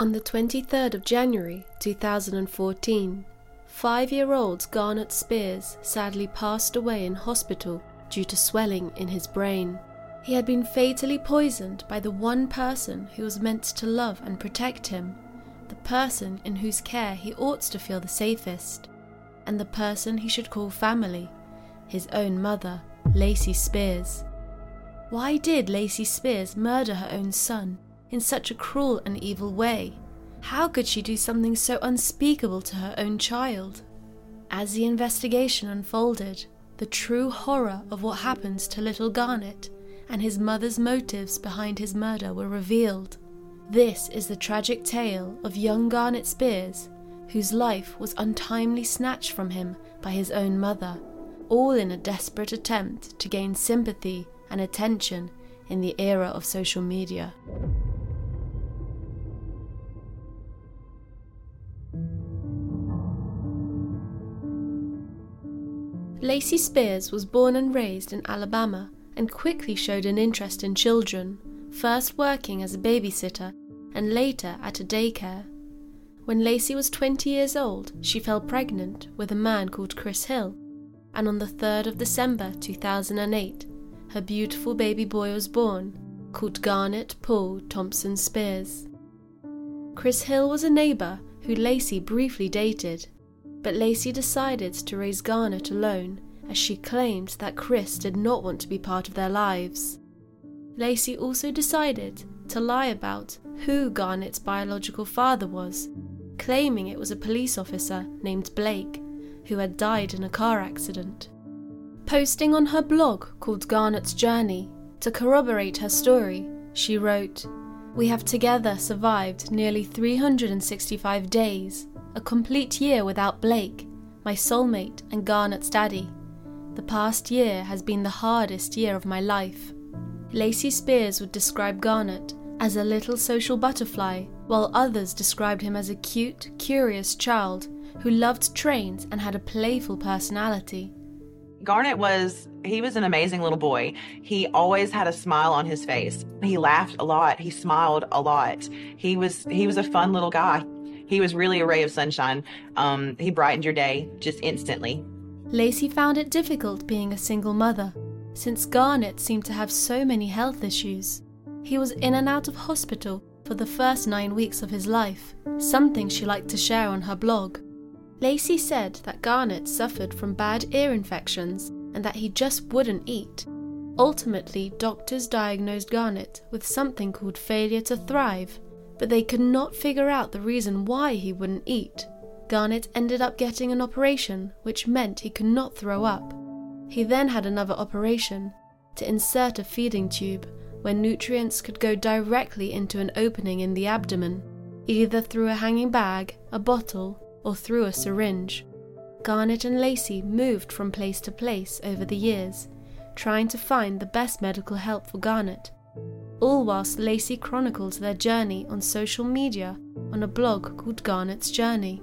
On the 23rd of January 2014, five year old Garnett Spears sadly passed away in hospital due to swelling in his brain. He had been fatally poisoned by the one person who was meant to love and protect him, the person in whose care he ought to feel the safest, and the person he should call family, his own mother, Lacey Spears. Why did Lacey Spears murder her own son in such a cruel and evil way? How could she do something so unspeakable to her own child? As the investigation unfolded, the true horror of what happened to little Garnett and his mother's motives behind his murder were revealed. This is the tragic tale of young Garnett Spears, whose life was untimely snatched from him by his own mother, all in a desperate attempt to gain sympathy and attention in the era of social media. Lacey Spears was born and raised in Alabama and quickly showed an interest in children, first working as a babysitter and later at a daycare. When Lacey was 20 years old, she fell pregnant with a man called Chris Hill, and on the 3rd of December 2008, her beautiful baby boy was born, called Garnett Paul Thompson Spears. Chris Hill was a neighbor who Lacey briefly dated but Lacey decided to raise Garnett alone as she claimed that Chris did not want to be part of their lives. Lacey also decided to lie about who Garnett's biological father was, claiming it was a police officer named Blake who had died in a car accident. Posting on her blog called Garnett's Journey to corroborate her story, she wrote, We have together survived nearly 365 days a complete year without Blake, my soulmate and Garnett's daddy. The past year has been the hardest year of my life. Lacey Spears would describe Garnett as a little social butterfly, while others described him as a cute, curious child who loved trains and had a playful personality. Garnett was he was an amazing little boy. He always had a smile on his face. He laughed a lot. He smiled a lot. He was he was a fun little guy. He was really a ray of sunshine. Um, he brightened your day just instantly. Lacey found it difficult being a single mother, since Garnett seemed to have so many health issues. He was in and out of hospital for the first nine weeks of his life, something she liked to share on her blog. Lacey said that Garnett suffered from bad ear infections and that he just wouldn't eat. Ultimately, doctors diagnosed Garnett with something called failure to thrive, but they could not figure out the reason why he wouldn't eat. Garnett ended up getting an operation, which meant he could not throw up. He then had another operation to insert a feeding tube where nutrients could go directly into an opening in the abdomen, either through a hanging bag, a bottle, or through a syringe. Garnett and Lacey moved from place to place over the years, trying to find the best medical help for Garnett all whilst Lacey chronicled their journey on social media on a blog called Garnett's Journey.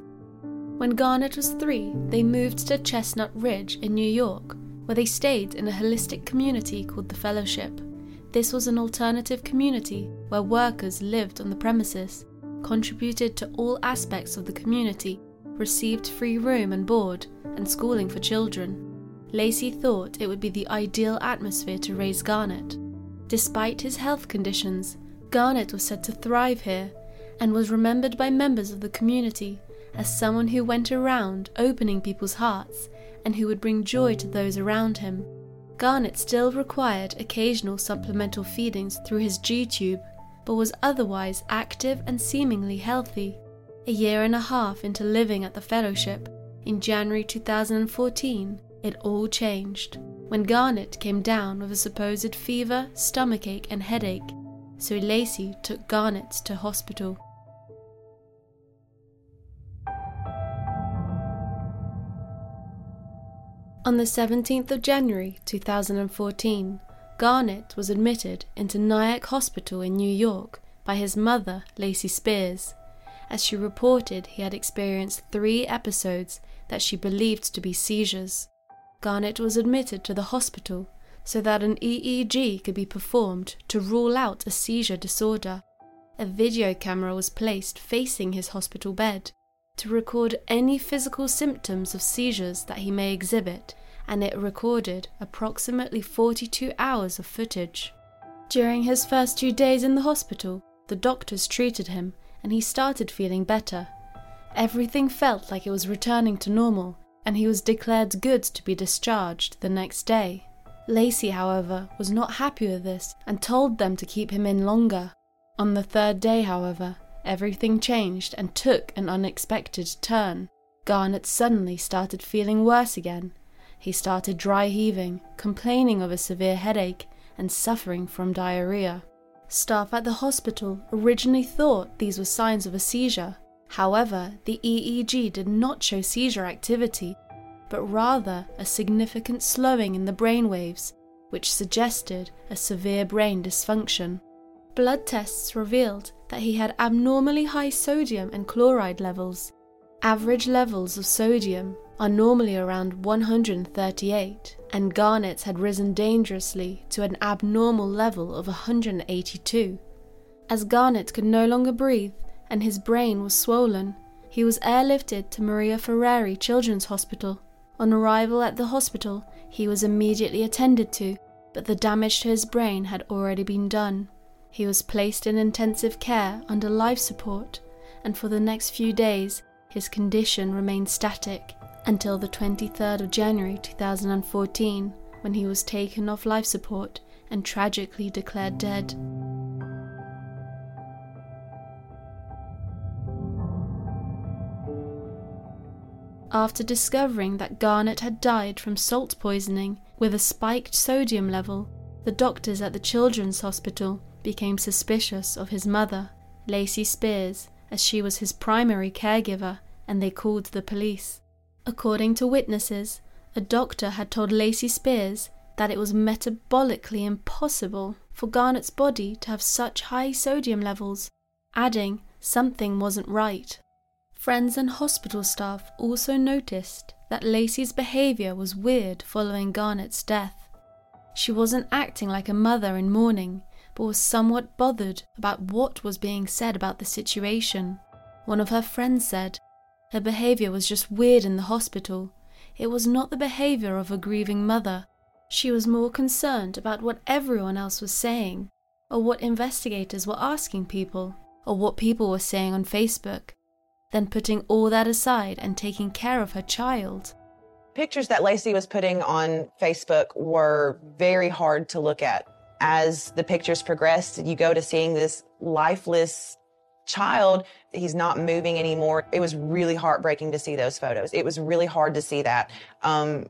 When Garnett was three, they moved to Chestnut Ridge in New York, where they stayed in a holistic community called the Fellowship. This was an alternative community where workers lived on the premises, contributed to all aspects of the community, received free room and board, and schooling for children. Lacey thought it would be the ideal atmosphere to raise Garnett. Despite his health conditions, Garnett was said to thrive here and was remembered by members of the community as someone who went around opening people's hearts and who would bring joy to those around him. Garnett still required occasional supplemental feedings through his G tube, but was otherwise active and seemingly healthy. A year and a half into living at the fellowship, in January 2014, it all changed when Garnett came down with a supposed fever, stomachache, and headache, so Lacey took Garnett to hospital. On the 17th of January 2014, Garnett was admitted into Nyack Hospital in New York by his mother, Lacey Spears, as she reported he had experienced three episodes that she believed to be seizures. Garnett was admitted to the hospital so that an EEG could be performed to rule out a seizure disorder. a video camera was placed facing his hospital bed to record any physical symptoms of seizures that he may exhibit, and it recorded approximately 42 hours of footage. During his first two days in the hospital, the doctors treated him and he started feeling better. Everything felt like it was returning to normal, and he was declared good to be discharged the next day. Lacey, however, was not happy with this and told them to keep him in longer. On the third day, however, everything changed and took an unexpected turn. Garnett suddenly started feeling worse again. He started dry heaving, complaining of a severe headache, and suffering from diarrhea. Staff at the hospital originally thought these were signs of a seizure. However, the EEG did not show seizure activity, but rather a significant slowing in the brain waves, which suggested a severe brain dysfunction. Blood tests revealed that he had abnormally high sodium and chloride levels. Average levels of sodium are normally around 138, and Garnett's had risen dangerously to an abnormal level of 182. As Garnett could no longer breathe and his brain was swollen, he was airlifted to Maria Fareri Children's Hospital. On arrival at the hospital, he was immediately attended to, but the damage to his brain had already been done. He was placed in intensive care under life support, and for the next few days, his condition remained static until the 23rd of January 2014, when he was taken off life support and tragically declared dead. After discovering that Garnett had died from salt poisoning with a spiked sodium level, the doctors at the Children's Hospital became suspicious of his mother, Lacey Spears, as she was his primary caregiver, and they called the police. According to witnesses, a doctor had told Lacey Spears that it was metabolically impossible for Garnett's body to have such high sodium levels, adding something wasn't right. Friends and hospital staff also noticed that Lacey's behavior was weird following Garnett's death. She wasn't acting like a mother in mourning, but was somewhat bothered about what was being said about the situation. One of her friends said her behavior was just weird in the hospital. It was not the behavior of a grieving mother. She was more concerned about what everyone else was saying, or what investigators were asking people, or what people were saying on Facebook, than putting all that aside and taking care of her child. Pictures that Lacey was putting on Facebook were very hard to look at. As the pictures progressed, you go to seeing this lifeless child, he's not moving anymore. It was really heartbreaking to see those photos. It was really hard to see that um,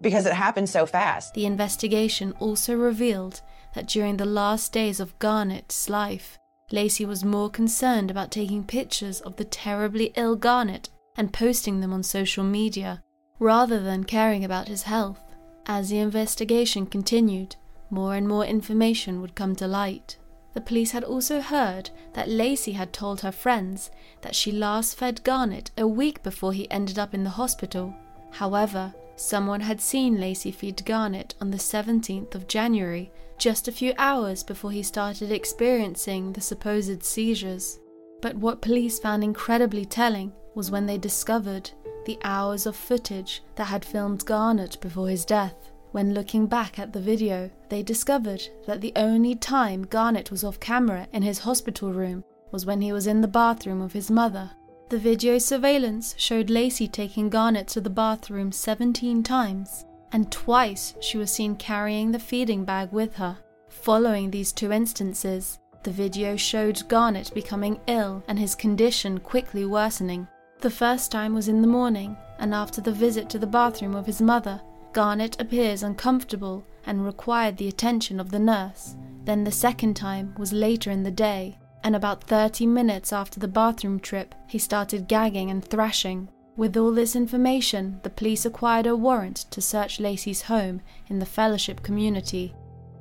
because it happened so fast. The investigation also revealed that during the last days of Garnett's life, Lacey was more concerned about taking pictures of the terribly ill Garnett and posting them on social media rather than caring about his health. As the investigation continued, more and more information would come to light. The police had also heard that Lacey had told her friends that she last fed Garnett a week before he ended up in the hospital. However, someone had seen Lacey feed Garnett on the 17th of January, just a few hours before he started experiencing the supposed seizures. But what police found incredibly telling was when they discovered the hours of footage that had filmed Garnett before his death. When looking back at the video, they discovered that the only time Garnett was off camera in his hospital room was when he was in the bathroom of his mother. The video surveillance showed Lacey taking Garnett to the bathroom 17 times, and twice she was seen carrying the feeding bag with her. Following these two instances, the video showed Garnett becoming ill and his condition quickly worsening. The first time was in the morning, and after the visit to the bathroom of his mother, Garnett appears uncomfortable and required the attention of the nurse. Then the second time was later in the day, and about 30 minutes after the bathroom trip, he started gagging and thrashing. With all this information, the police acquired a warrant to search Lacey's home in the Fellowship community.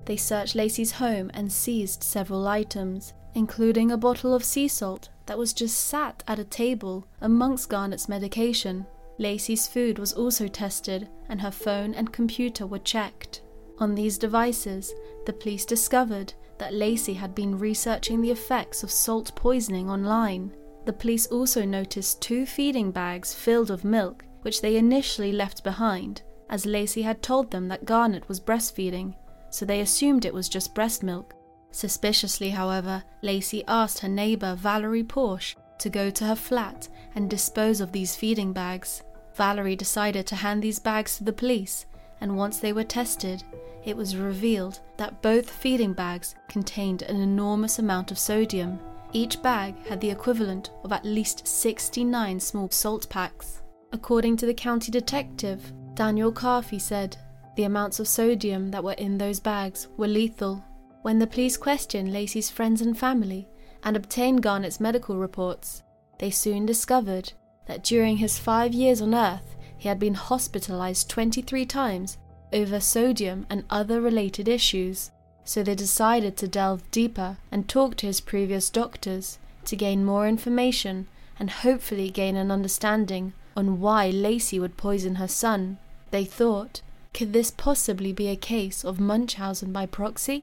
They searched Lacey's home and seized several items, including a bottle of sea salt that was just sat at a table amongst Garnett's medication. Lacey's food was also tested, and her phone and computer were checked. On these devices, the police discovered that Lacey had been researching the effects of salt poisoning online. The police also noticed two feeding bags filled with milk, which they initially left behind, as Lacey had told them that Garnett was breastfeeding, so they assumed it was just breast milk. Suspiciously, however, Lacey asked her neighbor Valerie Porsche to go to her flat and dispose of these feeding bags. Valerie decided to hand these bags to the police, and once they were tested, it was revealed that both feeding bags contained an enormous amount of sodium. Each bag had the equivalent of at least 69 small salt packs. According to the county detective, Daniel Carfey said, the amounts of sodium that were in those bags were lethal. When the police questioned Lacey's friends and family and obtained Garnett's medical reports, they soon discovered that during his five years on Earth, he had been hospitalized 23 times over sodium and other related issues. So they decided to delve deeper and talk to his previous doctors to gain more information and hopefully gain an understanding on why Lacey would poison her son. They thought, could this possibly be a case of Munchausen by proxy?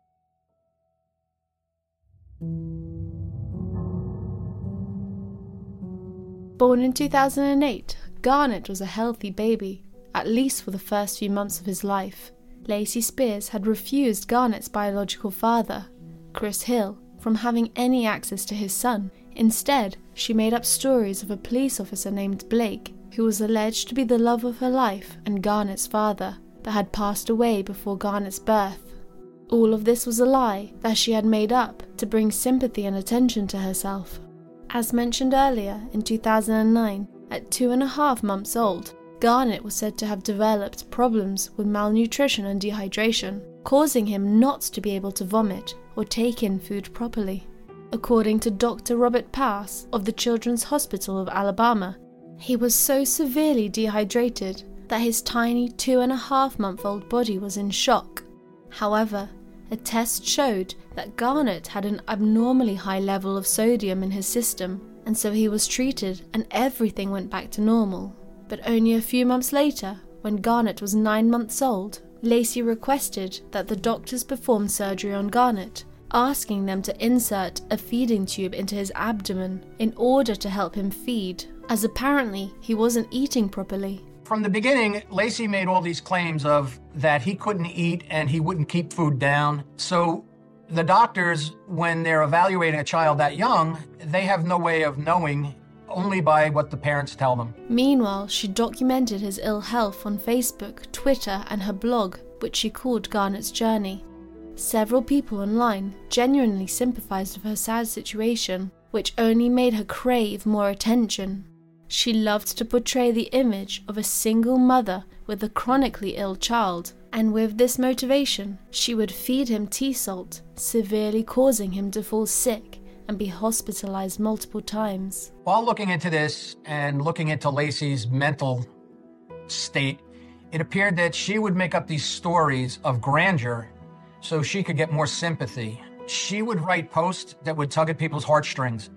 Born in 2008, Garnett was a healthy baby, at least for the first few months of his life. Lacey Spears had refused Garnett's biological father, Chris Hill, from having any access to his son. Instead, she made up stories of a police officer named Blake, who was alleged to be the love of her life and Garnett's father, but had passed away before Garnett's birth. All of this was a lie that she had made up to bring sympathy and attention to herself. As mentioned earlier, in 2009, at two and a half months old, Garnett was said to have developed problems with malnutrition and dehydration, causing him not to be able to vomit or take in food properly. According to Dr. Robert Pass of the Children's Hospital of Alabama, he was so severely dehydrated that his tiny two and a half month old body was in shock. However, a test showed that Garnett had an abnormally high level of sodium in his system, and so he was treated and everything went back to normal. But only a few months later, when Garnett was nine months old, Lacey requested that the doctors perform surgery on Garnett, asking them to insert a feeding tube into his abdomen in order to help him feed, as apparently he wasn't eating properly. From the beginning, Lacey made all these claims of that he couldn't eat and he wouldn't keep food down. So the doctors, when they're evaluating a child that young, they have no way of knowing only by what the parents tell them. Meanwhile, she documented his ill health on Facebook, Twitter, and her blog, which she called Garnett's Journey. Several people online genuinely sympathized with her sad situation, which only made her crave more attention. She loved to portray the image of a single mother with a chronically ill child, and with this motivation, she would feed him tea salt, severely causing him to fall sick and be hospitalized multiple times. While looking into this and looking into Lacey's mental state, it appeared that she would make up these stories of grandeur so she could get more sympathy. She would write posts that would tug at people's heartstrings.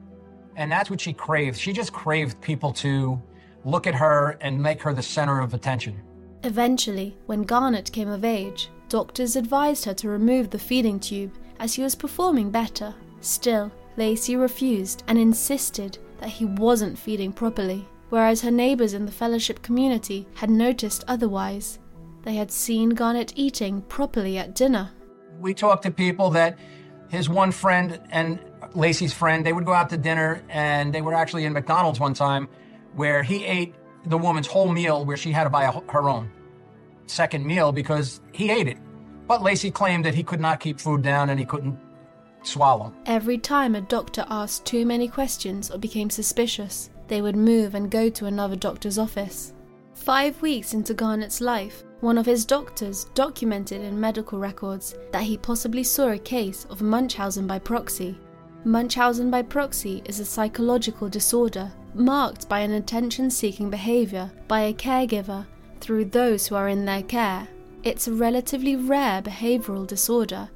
And that's what she craved. She just craved people to look at her and make her the center of attention. Eventually, when Garnett came of age, doctors advised her to remove the feeding tube as she was performing better. Still, Lacey refused and insisted that he wasn't feeding properly, whereas her neighbors in the fellowship community had noticed otherwise. They had seen Garnett eating properly at dinner. We talked to people that his one friend and Lacey's friend, they would go out to dinner and they were actually in McDonald's one time where he ate the woman's whole meal where she had to buy a, her own second meal because he ate it. But Lacey claimed that he could not keep food down and he couldn't swallow. Every time a doctor asked too many questions or became suspicious, they would move and go to another doctor's office. Five weeks into Garnett's life, one of his doctors documented in medical records that he possibly saw a case of Munchausen by proxy. Munchausen by proxy is a psychological disorder marked by an attention seeking behavior by a caregiver through those who are in their care. It's a relatively rare behavioral disorder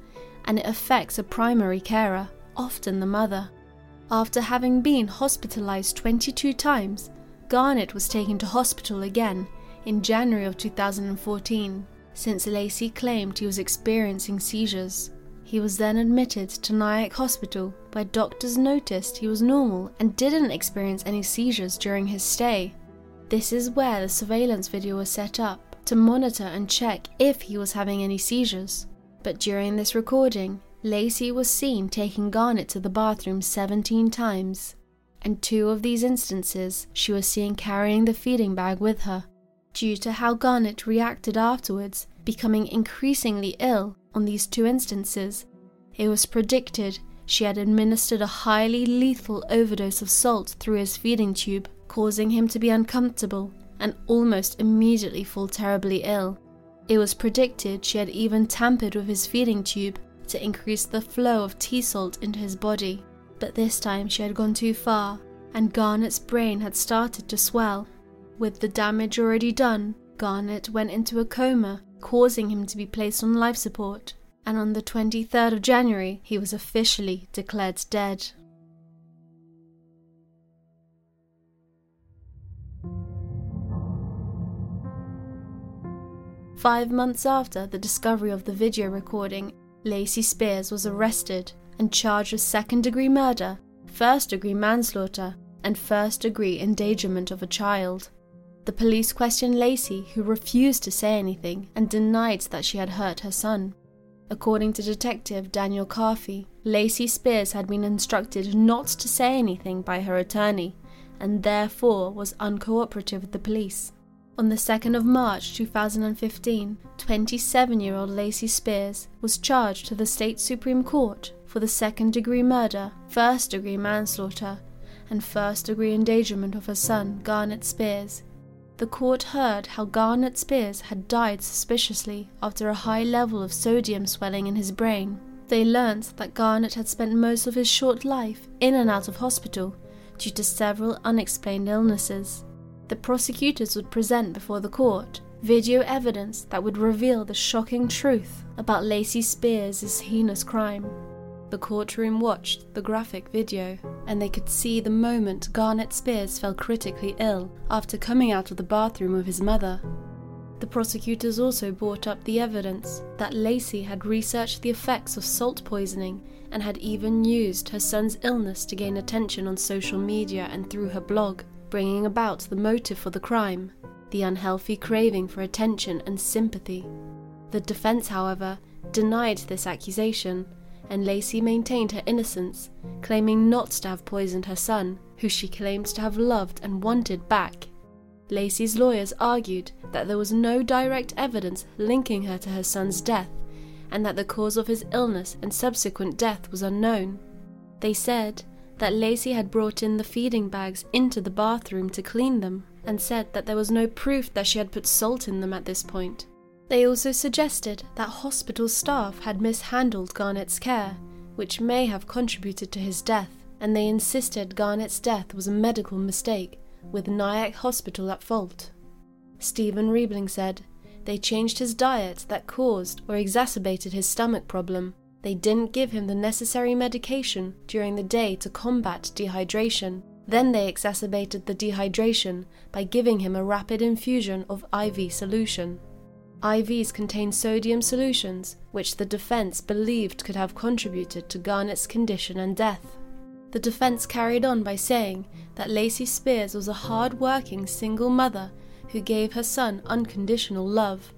and it affects a primary carer, often the mother. After having been hospitalized 22 times, Garnett was taken to hospital again in January of 2014 since Lacey claimed he was experiencing seizures. He was then admitted to Nyack Hospital, where doctors noticed he was normal and didn't experience any seizures during his stay. This is where the surveillance video was set up to monitor and check if he was having any seizures. But during this recording, Lacey was seen taking Garnett to the bathroom 17 times, and two of these instances she was seen carrying the feeding bag with her. Due to how Garnett reacted afterwards, becoming increasingly ill on these two instances, it was predicted she had administered a highly lethal overdose of salt through his feeding tube, causing him to be uncomfortable and almost immediately fall terribly ill. It was predicted she had even tampered with his feeding tube to increase the flow of tea salt into his body, but this time she had gone too far, and Garnett's brain had started to swell. With the damage already done, Garnett went into a coma, causing him to be placed on life support, and on the 23rd of January he was officially declared dead. Five months after the discovery of the video recording, Lacey Spears was arrested and charged with second degree murder, first degree manslaughter, and first degree endangerment of a child. The police questioned Lacey, who refused to say anything and denied that she had hurt her son. According to Detective Daniel Carfey, Lacey Spears had been instructed not to say anything by her attorney and therefore was uncooperative with the police. On the 2nd of March 2015, 27 year old Lacey Spears was charged to the State Supreme Court for the second degree murder, first degree manslaughter, and first degree endangerment of her son, Garnett Spears. The court heard how Garnett Spears had died suspiciously after a high level of sodium swelling in his brain. They learnt that Garnett had spent most of his short life in and out of hospital due to several unexplained illnesses the prosecutors would present before the court video evidence that would reveal the shocking truth about Lacey Spears' heinous crime. The courtroom watched the graphic video, and they could see the moment Garnett Spears fell critically ill after coming out of the bathroom with his mother. The prosecutors also brought up the evidence that Lacey had researched the effects of salt poisoning and had even used her son's illness to gain attention on social media and through her blog bringing about the motive for the crime the unhealthy craving for attention and sympathy. The defense, however, denied this accusation, and Lacey maintained her innocence, claiming not to have poisoned her son, who she claimed to have loved and wanted back. Lacey's lawyers argued that there was no direct evidence linking her to her son's death, and that the cause of his illness and subsequent death was unknown. They said that Lacey had brought in the feeding bags into the bathroom to clean them, and said that there was no proof that she had put salt in them at this point. They also suggested that hospital staff had mishandled Garnett's care, which may have contributed to his death, and they insisted Garnett's death was a medical mistake, with Nyack Hospital at fault. Stephen Riebling said, They changed his diet that caused or exacerbated his stomach problem, they didn't give him the necessary medication during the day to combat dehydration. Then they exacerbated the dehydration by giving him a rapid infusion of IV solution. IVs contain sodium solutions, which the defense believed could have contributed to Garnett's condition and death. The defense carried on by saying that Lacey Spears was a hard working single mother who gave her son unconditional love,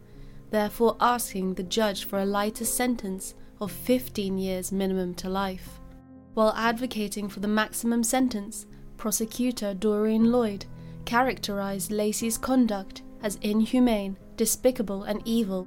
therefore asking the judge for a lighter sentence of 15 years minimum to life. While advocating for the maximum sentence, prosecutor Doreen Lloyd characterized Lacey's conduct as inhumane, despicable, and evil.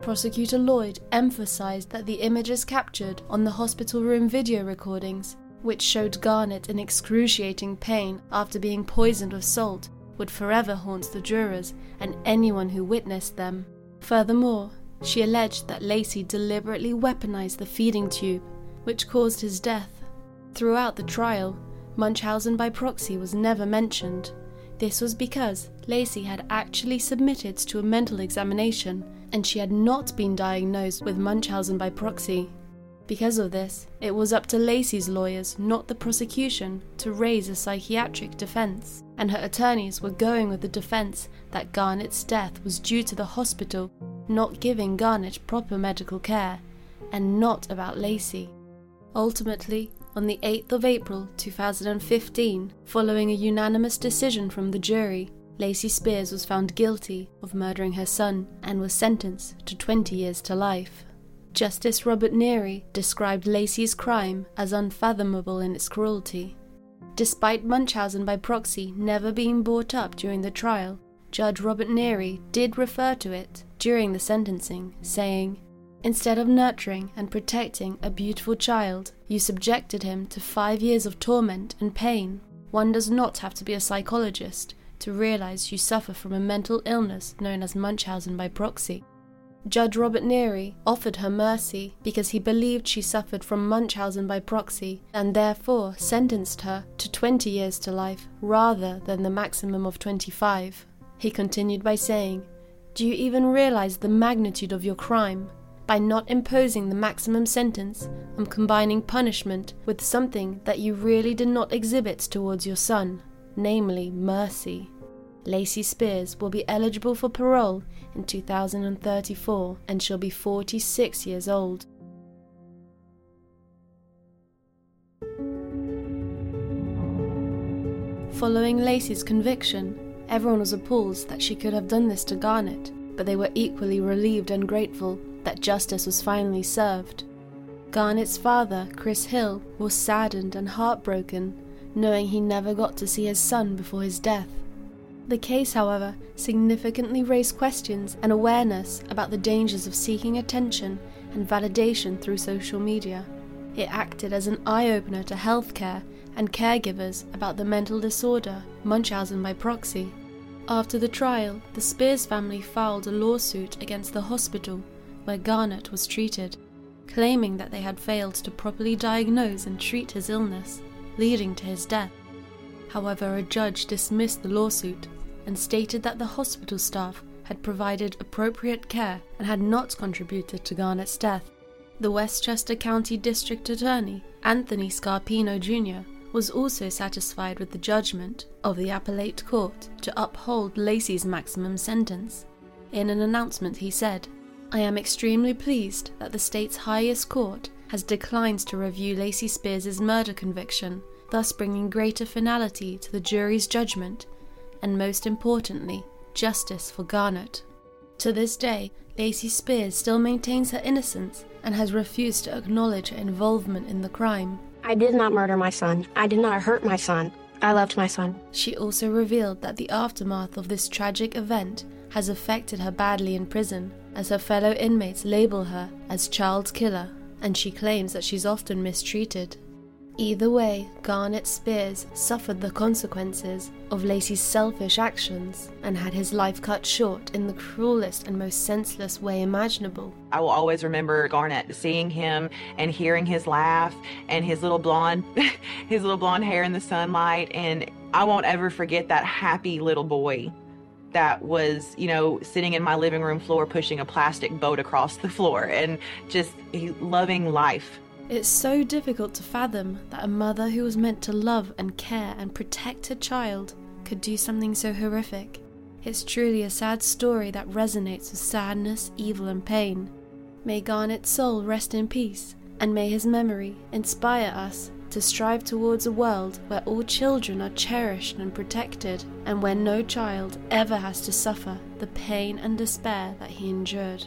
Prosecutor Lloyd emphasized that the images captured on the hospital room video recordings, which showed Garnett in excruciating pain after being poisoned with salt, would forever haunt the jurors and anyone who witnessed them. Furthermore, she alleged that Lacey deliberately weaponized the feeding tube, which caused his death. Throughout the trial, Munchausen by proxy was never mentioned. This was because Lacey had actually submitted to a mental examination and she had not been diagnosed with Munchausen by proxy. Because of this, it was up to Lacey's lawyers, not the prosecution, to raise a psychiatric defense, and her attorneys were going with the defense that Garnett's death was due to the hospital not giving Garnett proper medical care, and not about Lacey. Ultimately, on the 8th of April 2015, following a unanimous decision from the jury, Lacey Spears was found guilty of murdering her son and was sentenced to 20 years to life. Justice Robert Neary described Lacey's crime as unfathomable in its cruelty. Despite Munchausen by proxy never being brought up during the trial, Judge Robert Neary did refer to it during the sentencing, saying, Instead of nurturing and protecting a beautiful child, you subjected him to five years of torment and pain. One does not have to be a psychologist to realize you suffer from a mental illness known as Munchausen by proxy. Judge Robert Neary offered her mercy because he believed she suffered from Munchausen by proxy and therefore sentenced her to 20 years to life rather than the maximum of 25. He continued by saying, Do you even realize the magnitude of your crime? By not imposing the maximum sentence, I'm combining punishment with something that you really did not exhibit towards your son, namely mercy. Lacey Spears will be eligible for parole in 2034 and she'll be 46 years old. Following Lacey's conviction, everyone was appalled that she could have done this to Garnett, but they were equally relieved and grateful that justice was finally served. Garnett's father, Chris Hill, was saddened and heartbroken, knowing he never got to see his son before his death. The case, however, significantly raised questions and awareness about the dangers of seeking attention and validation through social media. It acted as an eye opener to healthcare and caregivers about the mental disorder Munchausen by proxy. After the trial, the Spears family filed a lawsuit against the hospital where Garnett was treated, claiming that they had failed to properly diagnose and treat his illness, leading to his death. However, a judge dismissed the lawsuit and stated that the hospital staff had provided appropriate care and had not contributed to Garnett's death. The Westchester County District Attorney, Anthony Scarpino Jr., was also satisfied with the judgment of the appellate court to uphold Lacey's maximum sentence. In an announcement, he said, I am extremely pleased that the state's highest court has declined to review Lacey Spears' murder conviction, thus bringing greater finality to the jury's judgment and most importantly, justice for Garnett. To this day, Lacey Spears still maintains her innocence and has refused to acknowledge her involvement in the crime. I did not murder my son. I did not hurt my son. I loved my son. She also revealed that the aftermath of this tragic event has affected her badly in prison, as her fellow inmates label her as child killer, and she claims that she's often mistreated. Either way, Garnett Spears suffered the consequences of Lacey's selfish actions and had his life cut short in the cruelest and most senseless way imaginable. I will always remember Garnett seeing him and hearing his laugh and his little blonde his little blonde hair in the sunlight and I won't ever forget that happy little boy that was, you know, sitting in my living room floor pushing a plastic boat across the floor and just loving life it's so difficult to fathom that a mother who was meant to love and care and protect her child could do something so horrific. It's truly a sad story that resonates with sadness, evil, and pain. May Garnett's soul rest in peace, and may his memory inspire us to strive towards a world where all children are cherished and protected, and where no child ever has to suffer the pain and despair that he endured.